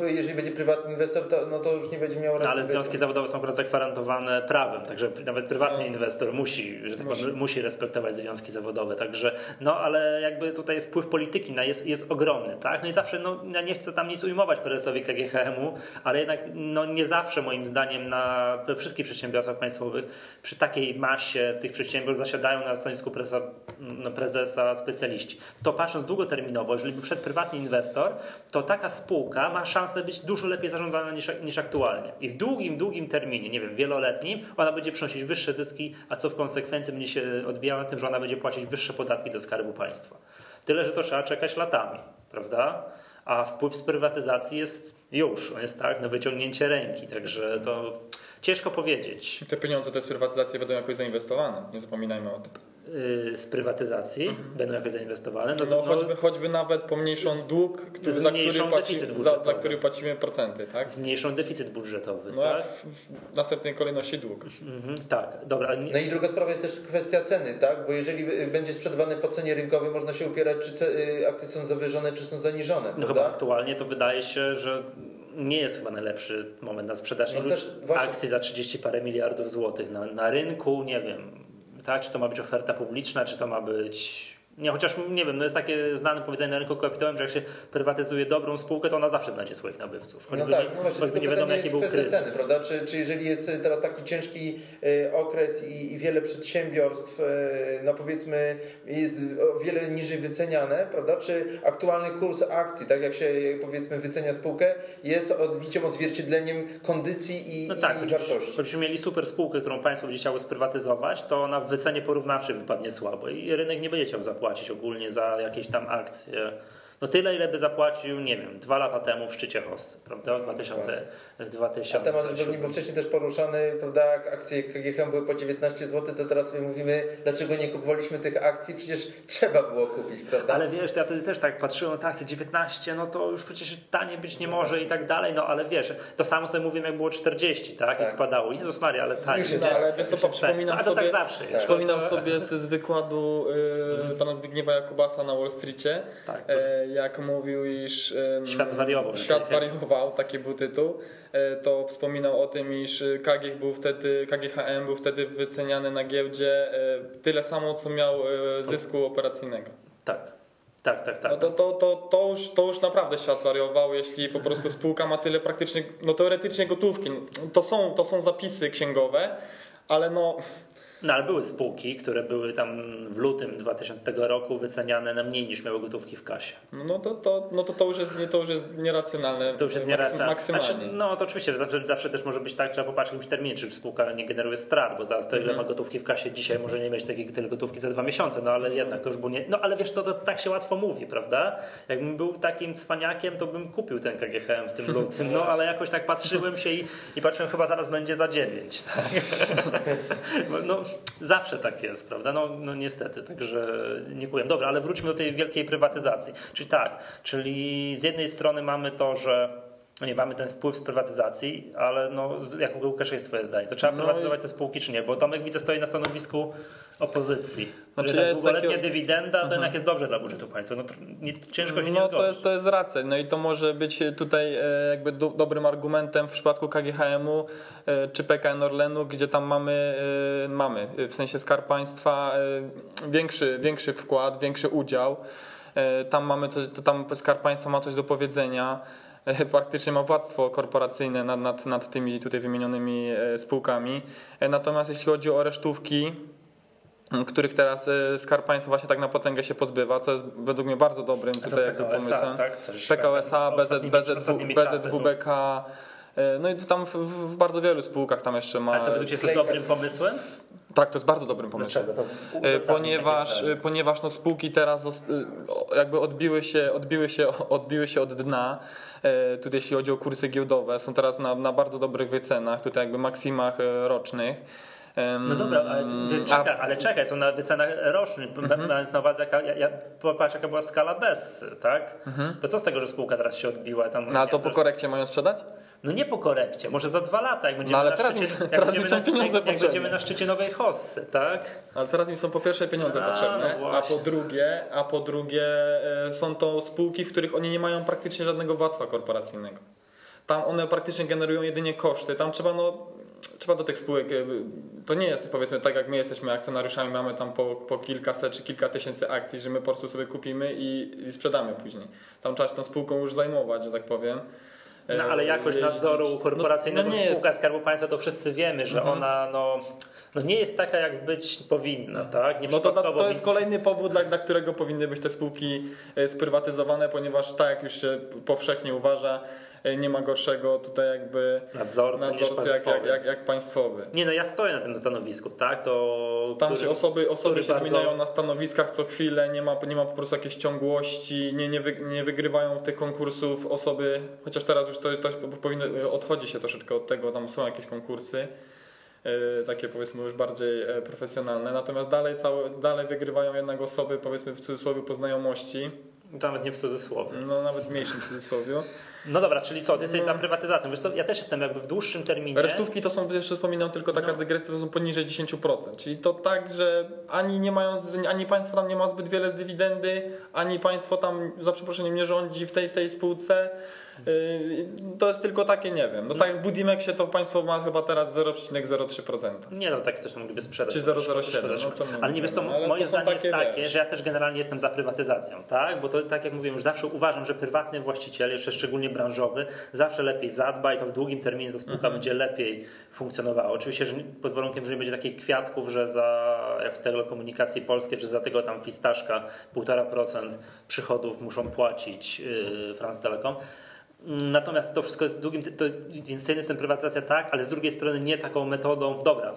Speaker 3: Yy, jeżeli będzie prywatny inwestor, to, no to już nie będzie miał
Speaker 1: racji. No, ale związki zawodowe są akurat zagwarantowane prawem, także nawet prywatny no. inwestor musi, że tak musi. Powiem, musi respektować traktować związki zawodowe. Także, no ale jakby tutaj wpływ polityki na jest, jest ogromny, tak? No i zawsze, no ja nie chcę tam nic ujmować prezesowi KGHM-u, ale jednak no nie zawsze moim zdaniem na, we wszystkich przedsiębiorstwach państwowych przy takiej masie tych przedsiębiorstw zasiadają na stanowisku prezesa, no, prezesa specjaliści. To patrząc długoterminowo, jeżeli by wszedł prywatny inwestor, to taka spółka ma szansę być dużo lepiej zarządzana niż, niż aktualnie. I w długim, długim terminie, nie wiem, wieloletnim, ona będzie przynosić wyższe zyski, a co w konsekwencji będzie się odbijało tym, że ona będzie płacić wyższe podatki do skarbu państwa. Tyle, że to trzeba czekać latami, prawda? A wpływ z prywatyzacji jest już, on jest tak na wyciągnięcie ręki, także to Ciężko powiedzieć.
Speaker 2: Te pieniądze te z prywatyzacji będą jakoś zainwestowane, nie zapominajmy o tym.
Speaker 1: Y, z prywatyzacji mhm. będą jakoś zainwestowane.
Speaker 2: No, no, choćby, choćby nawet pomniejszą dług, który, za, który płaci, za, za, który płacimy procenty. Tak?
Speaker 1: Zmniejszą deficyt budżetowy.
Speaker 2: No,
Speaker 1: tak?
Speaker 2: w, w następnej kolejności dług.
Speaker 1: Mhm, tak, dobra.
Speaker 3: No i druga sprawa jest też kwestia ceny, tak? bo jeżeli będzie sprzedawany po cenie rynkowej, można się upierać, czy y, akcje są zawyżone, czy są zaniżone.
Speaker 1: No chyba aktualnie to wydaje się, że nie jest chyba najlepszy moment na sprzedaż no właśnie... akcji za 30 parę miliardów złotych na, na rynku, nie wiem, tak? Czy to ma być oferta publiczna, czy to ma być nie, chociaż nie wiem, no jest takie znane powiedzenie na rynku kapitałowym, że jak się prywatyzuje dobrą spółkę, to ona zawsze znajdzie swoich nabywców.
Speaker 3: Choćby no tak, no właśnie, choćby nie wiadomo jaki był kryzys. Ceny, prawda? Czy, czy jeżeli jest teraz taki ciężki y, okres i, i wiele przedsiębiorstw, y, no powiedzmy, jest o wiele niżej wyceniane, prawda? Czy aktualny kurs akcji, tak jak się powiedzmy wycenia spółkę, jest odbiciem, odzwierciedleniem kondycji i,
Speaker 1: no tak,
Speaker 3: i wartości.
Speaker 1: Gdybyśmy mieli super spółkę, którą państwo będzie chciało sprywatyzować, to ona w wycenie porównawczej wypadnie słabo i rynek nie będzie chciał zapłacić zapłacić ogólnie za jakieś tam akcje no tyle, ile by zapłacił, nie wiem, dwa lata temu w szczycie Hossy, prawda? W 2000, w 2000
Speaker 3: A temat już był wcześniej też poruszany, prawda? Jak akcje KGHM były po 19 zł, to teraz sobie mówimy, dlaczego nie kupowaliśmy tych akcji? Przecież trzeba było kupić, prawda?
Speaker 1: Ale wiesz, ja wtedy też tak patrzyłem na te akcje 19, no to już przecież tanie być nie może i tak dalej, no ale wiesz, to samo sobie mówiłem, jak było 40, tak? tak. I spadało. Jezus Maria, ale tak.
Speaker 2: No, ale wiesz co, przypominam
Speaker 1: tak.
Speaker 2: sobie,
Speaker 1: tak zawsze jest.
Speaker 2: Przypominam sobie z wykładu yy, pana Zbigniewa Jakubasa na Wall Streetie, tak, to... yy, jak mówił, iż
Speaker 1: świat zwariował.
Speaker 2: Świat zwariował, taki był tytuł. E, to wspominał o tym, iż KG był wtedy, KGHM był wtedy wyceniany na giełdzie e, tyle samo, co miał e, zysku operacyjnego.
Speaker 1: Tak. Tak, tak, tak.
Speaker 2: No to, to, to, to, już, to już naprawdę świat zwariował, jeśli po prostu spółka ma tyle praktycznie, no teoretycznie gotówki. To są, to są zapisy księgowe, ale no
Speaker 1: no ale były spółki, które były tam w lutym 2000 roku wyceniane na mniej niż miały gotówki w kasie.
Speaker 2: No to, to, no to, to, już, jest, to już jest nieracjonalne.
Speaker 1: To już jest nieracjonalne. Maksymalnie. Znaczy, no to oczywiście zawsze, zawsze też może być tak, trzeba popatrzeć jakimś terminie, czy spółka nie generuje strat, bo zaraz to ile mm. ma gotówki w kasie dzisiaj może nie mieć takiej tyle gotówki za dwa miesiące, no ale jednak to już było nie... No ale wiesz co, to tak się łatwo mówi, prawda? Jakbym był takim cwaniakiem, to bym kupił ten KGHM w tym (laughs) lutym, no ale jakoś tak patrzyłem się i, i patrzyłem chyba zaraz będzie za dziewięć. Tak? (laughs) no Zawsze tak jest, prawda? No, no niestety, także nie kuję. Dobra, ale wróćmy do tej wielkiej prywatyzacji. Czyli tak, czyli z jednej strony mamy to, że nie mamy ten wpływ z prywatyzacji, ale no, jak u Łukasza jest twoje zdanie? To trzeba no prywatyzować i... te spółki czy nie? Bo Tomek widzę stoi na stanowisku opozycji. Znaczy ja długoletnia dywidenda to mhm. jednak jest dobrze dla budżetu państwa. No, nie, ciężko się
Speaker 2: no,
Speaker 1: nie
Speaker 2: to jest, to jest racja. No i to może być tutaj e, jakby do, dobrym argumentem w przypadku KGHM-u e, czy PKN Orlenu, gdzie tam mamy, e, mamy w sensie Skarb Państwa większy, większy wkład, większy udział. Tam mamy coś, tam Skarb Państwa ma coś do powiedzenia. (laughs) E, praktycznie ma władztwo korporacyjne nad, nad, nad tymi tutaj wymienionymi e, spółkami. E, natomiast jeśli chodzi o resztówki, których teraz Skarb Państwa właśnie tak na potęgę się pozbywa, co jest według mnie bardzo dobrym tutaj jakby pomysłem. Tak? PKSA, BZ, BZW, BZWBK, no i tam w, w, bardzo wielu spółkach tam jeszcze ma...
Speaker 1: A co według Ciebie jest dobrym pomysłem?
Speaker 2: Tak, to jest bardzo dobrym pomysłem. Ponieważ, ponieważ no spółki teraz jakby odbiły się, odbiły się, (laughs) odbiły się od dna. E, tutaj jeśli chodzi o kursy giełdowe, są teraz na, na bardzo dobrych wycenach, tutaj jakby maksimach e, rocznych.
Speaker 1: No dobra, ale, czekaj, ale czekaj, są na wycenach rocznych, mhm. mając na uwadze, jaka, ja, popatrz jaka była skala bez, tak? Mhm. To co z tego, że spółka teraz się odbiła? Tam,
Speaker 2: no ale to po korekcie mają sprzedać?
Speaker 1: No nie po korekcie, może za dwa lata, jak będziemy, no,
Speaker 2: ale na,
Speaker 1: teraz szczycie,
Speaker 2: im, jak będziemy,
Speaker 1: na, jak, jak będziemy na szczycie nowej hossy, tak?
Speaker 2: Ale teraz im są po pierwsze pieniądze a, potrzebne, no a po drugie, a po drugie e, są to spółki, w których oni nie mają praktycznie żadnego władztwa korporacyjnego. Tam one praktycznie generują jedynie koszty. Tam trzeba no, trzeba do tych spółek, e, to nie jest powiedzmy tak jak my jesteśmy akcjonariuszami, mamy tam po, po kilkaset czy kilka tysięcy akcji, że my po prostu sobie kupimy i, i sprzedamy później. Tam trzeba się tą spółką już zajmować, że tak powiem.
Speaker 1: No ale jakość nadzoru korporacyjnego no, no spółka jest... Skarbu Państwa to wszyscy wiemy, że mhm. ona no no nie jest taka, jak być powinna, tak?
Speaker 2: Nie no to, to, to jest kolejny powód, dla, dla którego powinny być te spółki e, sprywatyzowane, ponieważ tak jak już się powszechnie uważa, e, nie ma gorszego tutaj jakby
Speaker 1: nadzorcy,
Speaker 2: nadzorcy jak, jak, jak, jak, państwowy.
Speaker 1: Nie no, ja stoję na tym stanowisku, tak? To,
Speaker 2: Tam się osoby, osoby się bardzo... zmieniają na stanowiskach co chwilę, nie ma, nie ma po prostu jakiejś ciągłości, nie, nie, wy, nie wygrywają tych konkursów osoby, chociaż teraz już to, to powinno, odchodzi się troszeczkę od tego, tam są jakieś konkursy. E, takie powiedzmy już bardziej e, profesjonalne. Natomiast dalej, całe, dalej wygrywają jednak osoby powiedzmy w cudzysłowie po znajomości.
Speaker 1: Nawet nie w cudzysłowie.
Speaker 2: No nawet w mniejszym cudzysłowie.
Speaker 1: No dobra, czyli co, ty jesteś no. za prywatyzacją. Wiesz co, ja też jestem jakby w dłuższym terminie.
Speaker 2: Resztówki to są, jeszcze wspominam, tylko taka no. dygresja, to są poniżej 10%. Czyli to tak, że ani nie mają, ani państwo tam nie ma zbyt wiele z dywidendy, ani państwo tam, za przeproszeniem, nie rządzi w tej, tej spółce. Y, to jest tylko takie, nie wiem. No tak jak w Budimexie to państwo ma chyba teraz 0,03%.
Speaker 1: Nie no, tak też mogliby sprzedać.
Speaker 2: Czy 0,07. No
Speaker 1: ale nie wiesz co, moje zdanie jest takie, że ja też generalnie jestem za prywatyzacją, tak? Bo to tak jak mówiłem, już zawsze uważam, że prywatny właściciel, jeszcze szczególnie branżowy, zawsze lepiej zadba i to w długim terminie ta spółka mhm. będzie lepiej funkcjonowała. Oczywiście, że pod warunkiem, że nie będzie takich kwiatków, że za, jak w telekomunikacji polskiej, że za tego tam fistaszka 1,5% przychodów muszą płacić yy, France Telecom. Natomiast to wszystko jest długim, to, więc z jednej strony prywatyzacja tak, ale z drugiej strony nie taką metodą, dobra,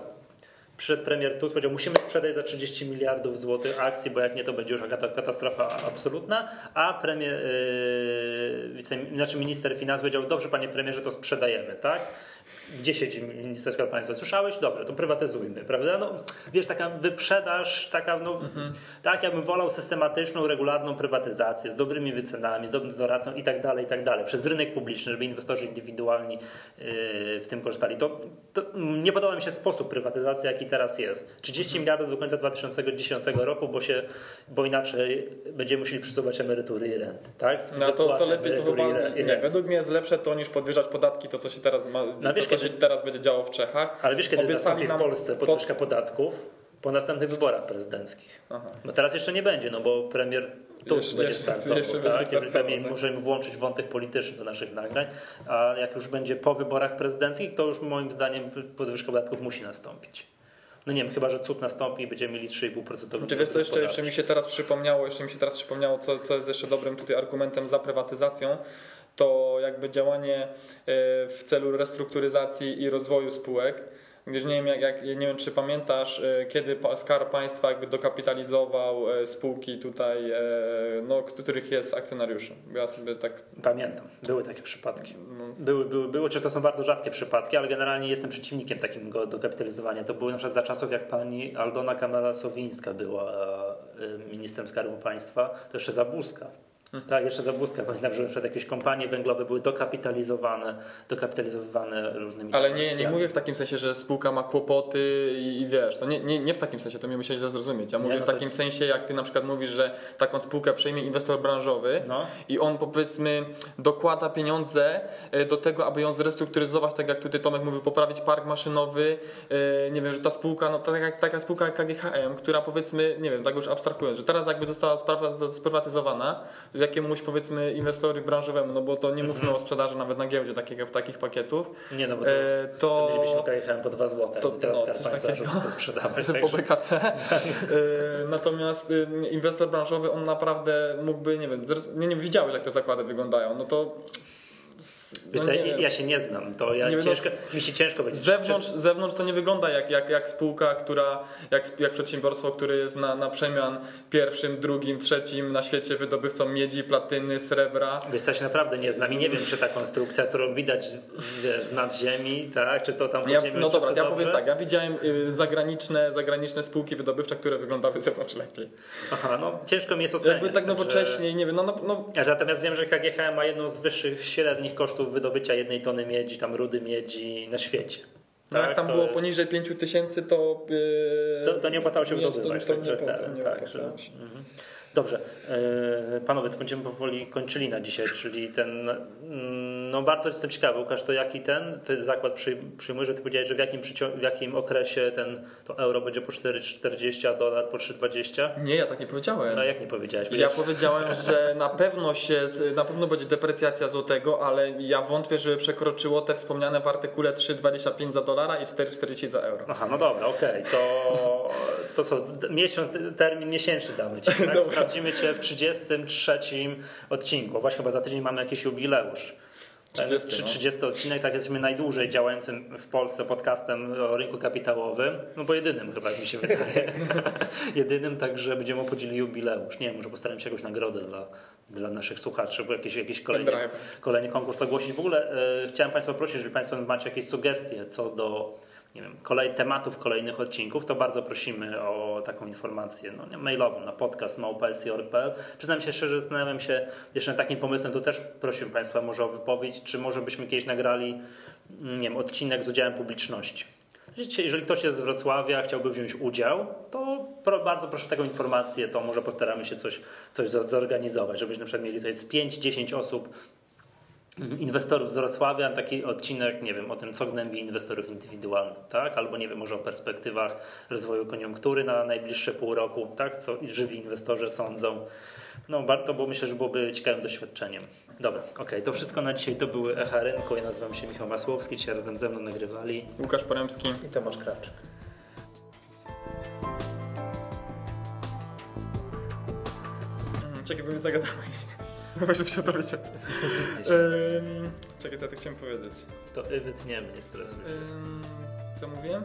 Speaker 1: przyszedł premier Tusk, powiedział, musimy sprzedać za 30 miliardów złotych akcji, bo jak nie, to będzie już katastrofa absolutna, a premier, yy, wice, znaczy minister finansów powiedział, dobrze panie premierze, to sprzedajemy, tak? Gdzie siedzi Ministerstwo Państwa? Słyszałeś? Dobrze, to prywatyzujmy, prawda? No, wiesz, taka wyprzedaż, taka, no, mhm. tak, ja bym wolał systematyczną, regularną prywatyzację z dobrymi wycenami, z dobrym doradzą i tak dalej, i tak dalej, przez rynek publiczny, żeby inwestorzy indywidualni yy, w tym korzystali. To, to, nie podoba mi się sposób prywatyzacji, jaki teraz jest. 30 mhm. miliardów do końca 2010 roku, bo, się, bo inaczej będziemy musieli przesuwać emerytury i renty, tak?
Speaker 2: No to, to lepiej, to chyba, nie, według mnie jest lepsze to niż podwyżać podatki, to co się teraz ma, no, wiesz, kiedy... się teraz będzie działo w Czechach.
Speaker 1: Ale wiesz, kiedy nastąpi w Polsce podwyżka podatków? Po następnych wyborach prezydenckich. Aha. No teraz jeszcze nie będzie, no bo premier Tusk będzie startował. Jeszcze tak? Będzie tak? Możemy włączyć wątek polityczny do naszych nagrań, a jak już będzie po wyborach prezydenckich, to już moim zdaniem podwyżka podatków musi nastąpić. No nie wiem, chyba, że cud nastąpi i będziemy mieli 3,5%
Speaker 2: Czy wiesz, to jeszcze, jeszcze mi się teraz przypomniało, jeszcze mi się teraz przypomniało, co, co jest jeszcze dobrym tutaj argumentem za prywatyzacją, to jakby działanie e, w celu restrukturyzacji i rozwoju spółek. Gdyż nie wiem, jak, jak, nie wiem, czy pamiętasz, e, kiedy Skarb Państwa jakby dokapitalizował e, spółki tutaj, no, których jest akcjonariuszem. Ja sobie tak...
Speaker 1: Pamiętam, były takie przypadki. No. Były, były, były, czy to są bardzo rzadkie przypadki, ale generalnie jestem przeciwnikiem takiego dokapitalizowania. To były na przykład za czasów, jak pani Aldona Kamala-Sowińska była ministrem Skarbu Państwa, to jeszcze Zabuska tak, jeszcze Zabłuska. Pamiętam, że przed jakieś kompanie węglowe były dokapitalizowane, dokapitalizowane różnymi
Speaker 2: Ale nie, nie mówię w takim sensie, że spółka ma kłopoty i, i wiesz, to nie, nie, nie w takim sensie, to mnie źle zrozumieć. Ja mówię nie, no w takim to... sensie, jak ty na przykład mówisz, że taką spółkę przejmie inwestor branżowy no. i on powiedzmy dokłada pieniądze e, do tego, aby ją zrestrukturyzować, tak jak tutaj Tomek mówił, poprawić park maszynowy, e, nie wiem, że ta spółka, no tak jak taka spółka KGHM, która powiedzmy, nie wiem, tak już abstrahując, że teraz jakby została sprywatyzowana, jakiemuś powiedzmy inwestorowi branżowemu, no bo to nie mówmy mm -hmm. o sprzedaży nawet na giełdzie takich, takich pakietów.
Speaker 1: Nie no, bo to, e, to, to mielibyśmy KGHM po 2 zł, to, teraz no, Skarb Państwa wszystko sprzedawać. (laughs)
Speaker 2: Po BKC. e, natomiast e, inwestor branżowy, on naprawdę mógłby, nie wiem, nie, nie widziałeś jak te zakłady wyglądają, no to
Speaker 1: Wiesz no, co, ja, ja, się nie znam, to ja no, ciężko, mi się ciężko będzie.
Speaker 2: Z zewnątrz, z zewnątrz to nie wygląda jak, jak, jak spółka, która, jak, jak przedsiębiorstwo, które jest na, na przemian pierwszym, drugim, trzecim na świecie wydobywcą miedzi, platyny, srebra.
Speaker 1: Wiesz co, ja się naprawdę nie znam i nie wiem, czy ta konstrukcja, którą widać z, z, z nad ziemi, tak, czy to tam
Speaker 2: ja, No dobra, ja powiem tak, ja widziałem y, zagraniczne, zagraniczne spółki wydobywcze, które wyglądały z zewnątrz lepiej.
Speaker 1: Aha, no ciężko mi jest oceniać.
Speaker 2: Jakby tak nowocześnie, że... nie wiem, no, no, no.
Speaker 1: Natomiast wiem, że KGHM ma jedną z wyższych średnich kosztów wydobycia jednej tony miedzi, tam rudy miedzi na świecie.
Speaker 2: No tak, jak tam było jest... poniżej 5 tysięcy, to,
Speaker 1: yy, to, to nie opłacało się wydobywać.
Speaker 2: To, to tak, nie, tak, nie tak, się.
Speaker 1: Mhm. Dobrze, e, panowie, to będziemy powoli kończyli na dzisiaj, czyli ten, mm, no bardzo jestem ciekawy, Łukasz, to jaki ten, ty zakład przyjmuje, że ty powiedziałeś, że w jakim, w jakim okresie ten, to euro będzie po 4,40, a dolar po 3,20?
Speaker 2: Nie, ja tak nie powiedziałem.
Speaker 1: No jak nie powiedziałeś?
Speaker 2: Ja powiedziałem, (laughs) że na pewno się, na pewno będzie deprecjacja złotego, ale ja wątpię, żeby przekroczyło te wspomniane w artykule 3,25 za dolara i 4,40 za euro.
Speaker 1: Aha, no dobra, okej, okay. to, to co, miesiąc, termin miesięczny damy ci, tak? (laughs) Sprawdzimy Cię w 33 odcinku. Właśnie chyba za tydzień mamy jakiś jubileusz. 30, 30 no. odcinek, tak jesteśmy najdłużej działającym w Polsce podcastem o rynku kapitałowym, no bo jedynym chyba, jak mi się wydaje. (laughs) jedynym, także będziemy obchodzili jubileusz. Nie wiem, może postaram się jakąś nagrodę dla, dla naszych słuchaczy, bo jakiś, jakiś kolejny, kolejny konkurs ogłosić. W ogóle e, chciałem Państwa prosić, jeżeli Państwo macie jakieś sugestie co do nie wiem, kolej, tematów kolejnych odcinków, to bardzo prosimy o taką informację no, mailową na podcast małpa.pl. Przyznam się szczerze, zastanawiam się jeszcze nad takim pomysłem, to też prosiłbym Państwa może o wypowiedź, czy może byśmy kiedyś nagrali nie wiem, odcinek z udziałem publiczności. Jeżeli ktoś jest z Wrocławia, chciałby wziąć udział, to bardzo proszę taką informację, to może postaramy się coś, coś zorganizować, żebyśmy na przykład mieli tutaj z 5-10 osób inwestorów z Wrocławia, taki odcinek, nie wiem, o tym, co gnębi inwestorów indywidualnych, tak? Albo, nie wiem, może o perspektywach rozwoju koniunktury na najbliższe pół roku, tak? Co żywi inwestorzy sądzą. No, to było, myślę, że byłoby ciekawym doświadczeniem. Dobra, okej, okay, to wszystko na dzisiaj. To były Echa Rynku. Ja nazywam się Michał Masłowski. Dzisiaj razem ze mną nagrywali
Speaker 2: Łukasz Poremski
Speaker 3: i Tomasz Krawczyk.
Speaker 2: Czekaj, bo mi zagadałeś. (laughs) No właśnie się dowiedzieć. (laughs) czekaj, co ja to chciałem powiedzieć.
Speaker 1: To wytniemy, nie stresuj.
Speaker 2: co mówiłem?